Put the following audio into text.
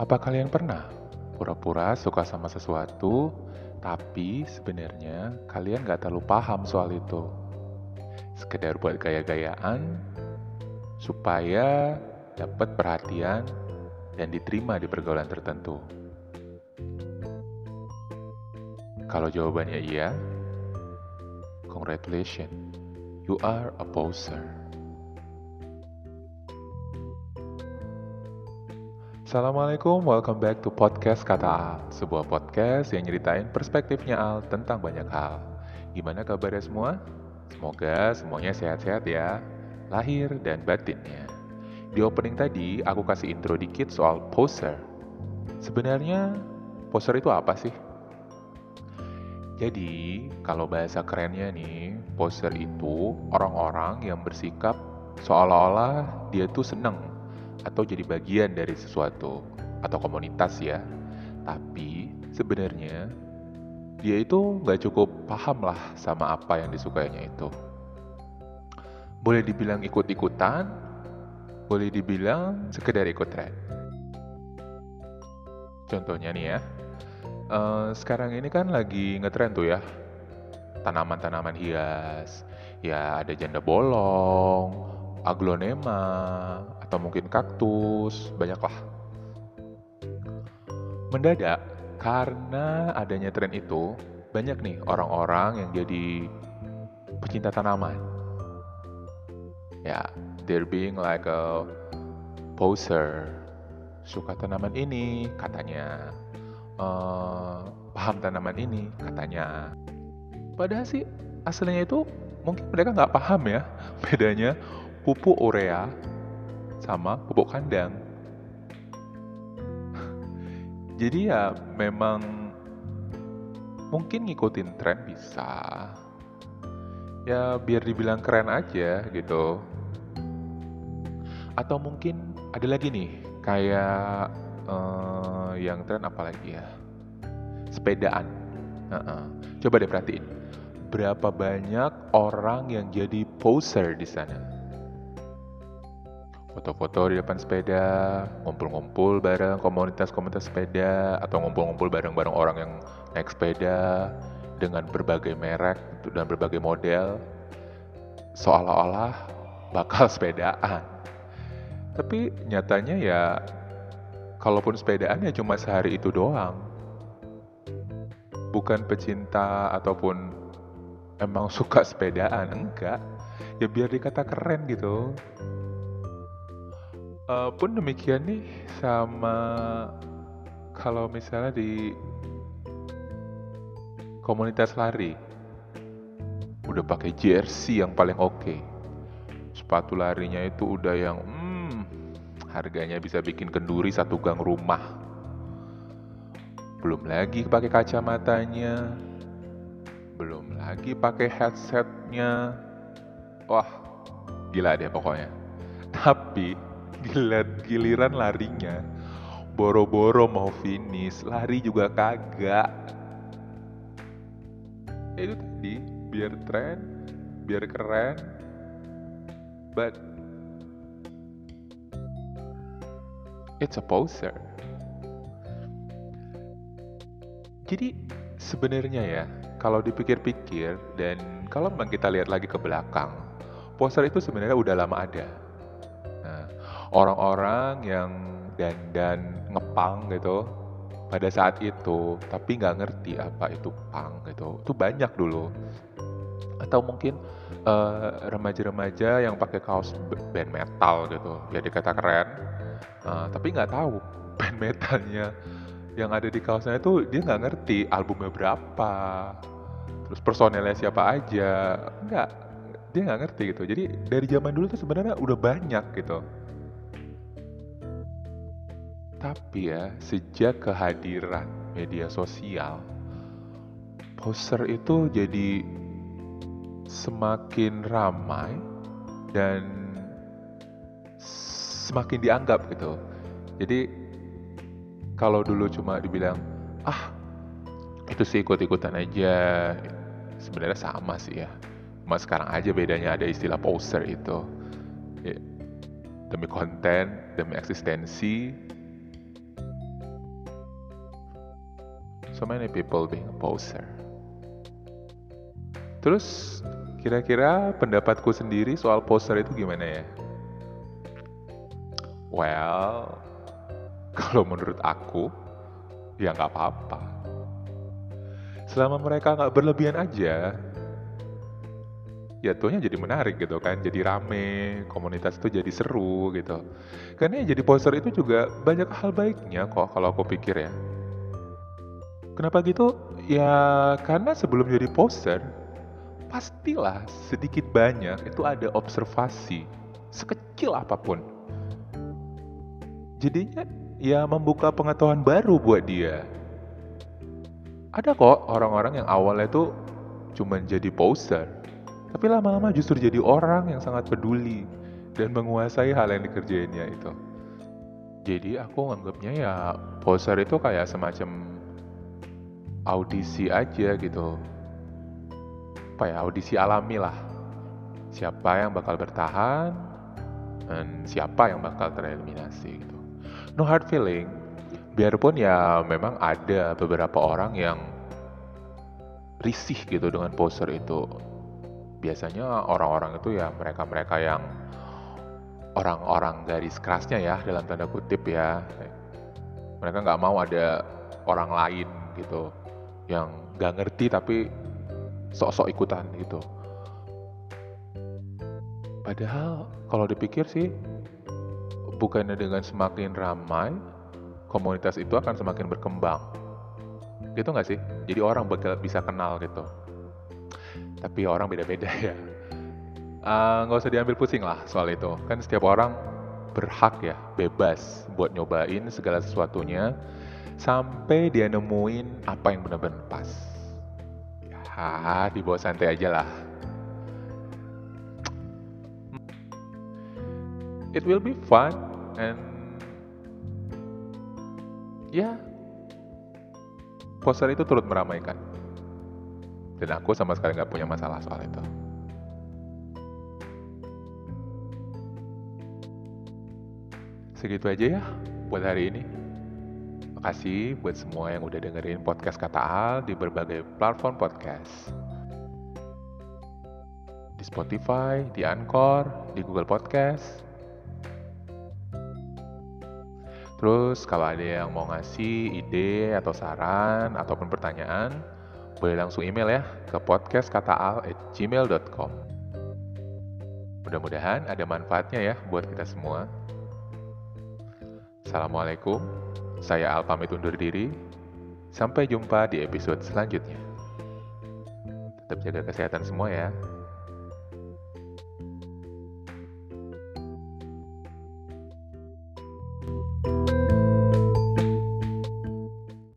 Apa kalian pernah pura-pura suka sama sesuatu, tapi sebenarnya kalian gak terlalu paham soal itu? Sekedar buat gaya-gayaan, supaya dapat perhatian dan diterima di pergaulan tertentu. Kalau jawabannya iya, congratulations, you are a poser. Assalamualaikum, welcome back to podcast Kata Al Sebuah podcast yang nyeritain perspektifnya Al tentang banyak hal Gimana kabarnya semua? Semoga semuanya sehat-sehat ya Lahir dan batinnya Di opening tadi, aku kasih intro dikit soal poser Sebenarnya, poser itu apa sih? Jadi, kalau bahasa kerennya nih, poser itu orang-orang yang bersikap seolah-olah dia tuh seneng atau jadi bagian dari sesuatu atau komunitas ya. Tapi sebenarnya dia itu nggak cukup paham lah sama apa yang disukainya itu. Boleh dibilang ikut-ikutan, boleh dibilang sekedar ikut tren. Contohnya nih ya, uh, sekarang ini kan lagi ngetren tuh ya, tanaman-tanaman hias, ya ada janda bolong, aglonema, atau mungkin kaktus, banyaklah. Mendadak, karena adanya tren itu, banyak nih orang-orang yang jadi pecinta tanaman. Ya, they're being like a poser. Suka tanaman ini, katanya. Uh, paham tanaman ini, katanya. Padahal sih, aslinya itu mungkin mereka nggak paham ya bedanya pupuk urea sama pupuk kandang. Jadi ya memang mungkin ngikutin tren bisa. Ya biar dibilang keren aja gitu. Atau mungkin ada lagi nih kayak uh, yang tren apa lagi ya? Sepedaan. Uh -uh. Coba deh perhatiin. Berapa banyak orang yang jadi poser di sana? Foto-foto di depan sepeda, ngumpul-ngumpul bareng komunitas-komunitas sepeda, atau ngumpul-ngumpul bareng-bareng orang yang naik sepeda dengan berbagai merek dan berbagai model, seolah-olah bakal sepedaan. Tapi nyatanya ya, kalaupun sepedaan ya cuma sehari itu doang. Bukan pecinta ataupun emang suka sepedaan, enggak. Ya biar dikata keren gitu. Uh, pun demikian nih sama kalau misalnya di komunitas lari udah pakai jersey yang paling oke. Okay. sepatu larinya itu udah yang hmm, harganya bisa bikin kenduri satu gang rumah. Belum lagi pakai kacamatanya belum lagi pakai headsetnya. Wah gila deh pokoknya. Tapi Giliran, larinya. Boro-boro mau finish lari juga kagak. Ya itu tadi biar tren biar keren. But it's a poser. Jadi sebenarnya ya kalau dipikir-pikir dan kalau memang kita lihat lagi ke belakang poster itu sebenarnya udah lama ada orang-orang yang dandan ngepang gitu pada saat itu tapi nggak ngerti apa itu pang gitu. Itu banyak dulu. Atau mungkin eh, remaja-remaja yang pakai kaos band metal gitu. Ya dikata keren. Uh, tapi nggak tahu band metalnya yang ada di kaosnya itu dia nggak ngerti albumnya berapa. Terus personelnya siapa aja. Nggak dia nggak ngerti gitu. Jadi dari zaman dulu tuh sebenarnya udah banyak gitu tapi ya, sejak kehadiran media sosial, poster itu jadi semakin ramai dan semakin dianggap gitu. Jadi kalau dulu cuma dibilang, ah itu sih ikut-ikutan aja, sebenarnya sama sih ya. Cuma sekarang aja bedanya ada istilah poster itu. Ya, demi konten, demi eksistensi, So many people being a poser. Terus kira-kira pendapatku sendiri soal poser itu gimana ya? Well, kalau menurut aku, ya nggak apa-apa. Selama mereka nggak berlebihan aja, ya tuhnya jadi menarik gitu kan jadi rame komunitas itu jadi seru gitu karena jadi poster itu juga banyak hal baiknya kok kalau aku pikir ya kenapa gitu? Ya karena sebelum jadi poster pastilah sedikit banyak itu ada observasi sekecil apa pun. Jadinya ya membuka pengetahuan baru buat dia. Ada kok orang-orang yang awalnya tuh cuman jadi poster tapi lama-lama justru jadi orang yang sangat peduli dan menguasai hal yang dikerjainnya itu. Jadi aku anggapnya ya poser itu kayak semacam audisi aja gitu. Apa ya, audisi alami lah. Siapa yang bakal bertahan dan siapa yang bakal tereliminasi gitu. No hard feeling. Biarpun ya memang ada beberapa orang yang risih gitu dengan poser itu biasanya orang-orang itu ya mereka-mereka yang orang-orang garis kerasnya ya dalam tanda kutip ya mereka nggak mau ada orang lain gitu yang nggak ngerti tapi sok-sok ikutan gitu. Padahal kalau dipikir sih bukannya dengan semakin ramai komunitas itu akan semakin berkembang. Gitu nggak sih? Jadi orang bakal bisa kenal gitu. Tapi orang beda-beda ya. Ah, nggak uh, usah diambil pusing lah soal itu. Kan setiap orang berhak ya bebas buat nyobain segala sesuatunya sampai dia nemuin apa yang benar-benar pas ya dibawa santai aja lah it will be fun and ya yeah, poster itu turut meramaikan dan aku sama sekali nggak punya masalah soal itu. Segitu aja ya buat hari ini. Makasih buat semua yang udah dengerin podcast Kata Al di berbagai platform podcast. Di Spotify, di Anchor, di Google Podcast. Terus kalau ada yang mau ngasih ide atau saran ataupun pertanyaan, boleh langsung email ya ke podcastkataal@gmail.com. Mudah-mudahan ada manfaatnya ya buat kita semua. Assalamualaikum, saya Al pamit undur diri. Sampai jumpa di episode selanjutnya. Tetap jaga kesehatan semua ya.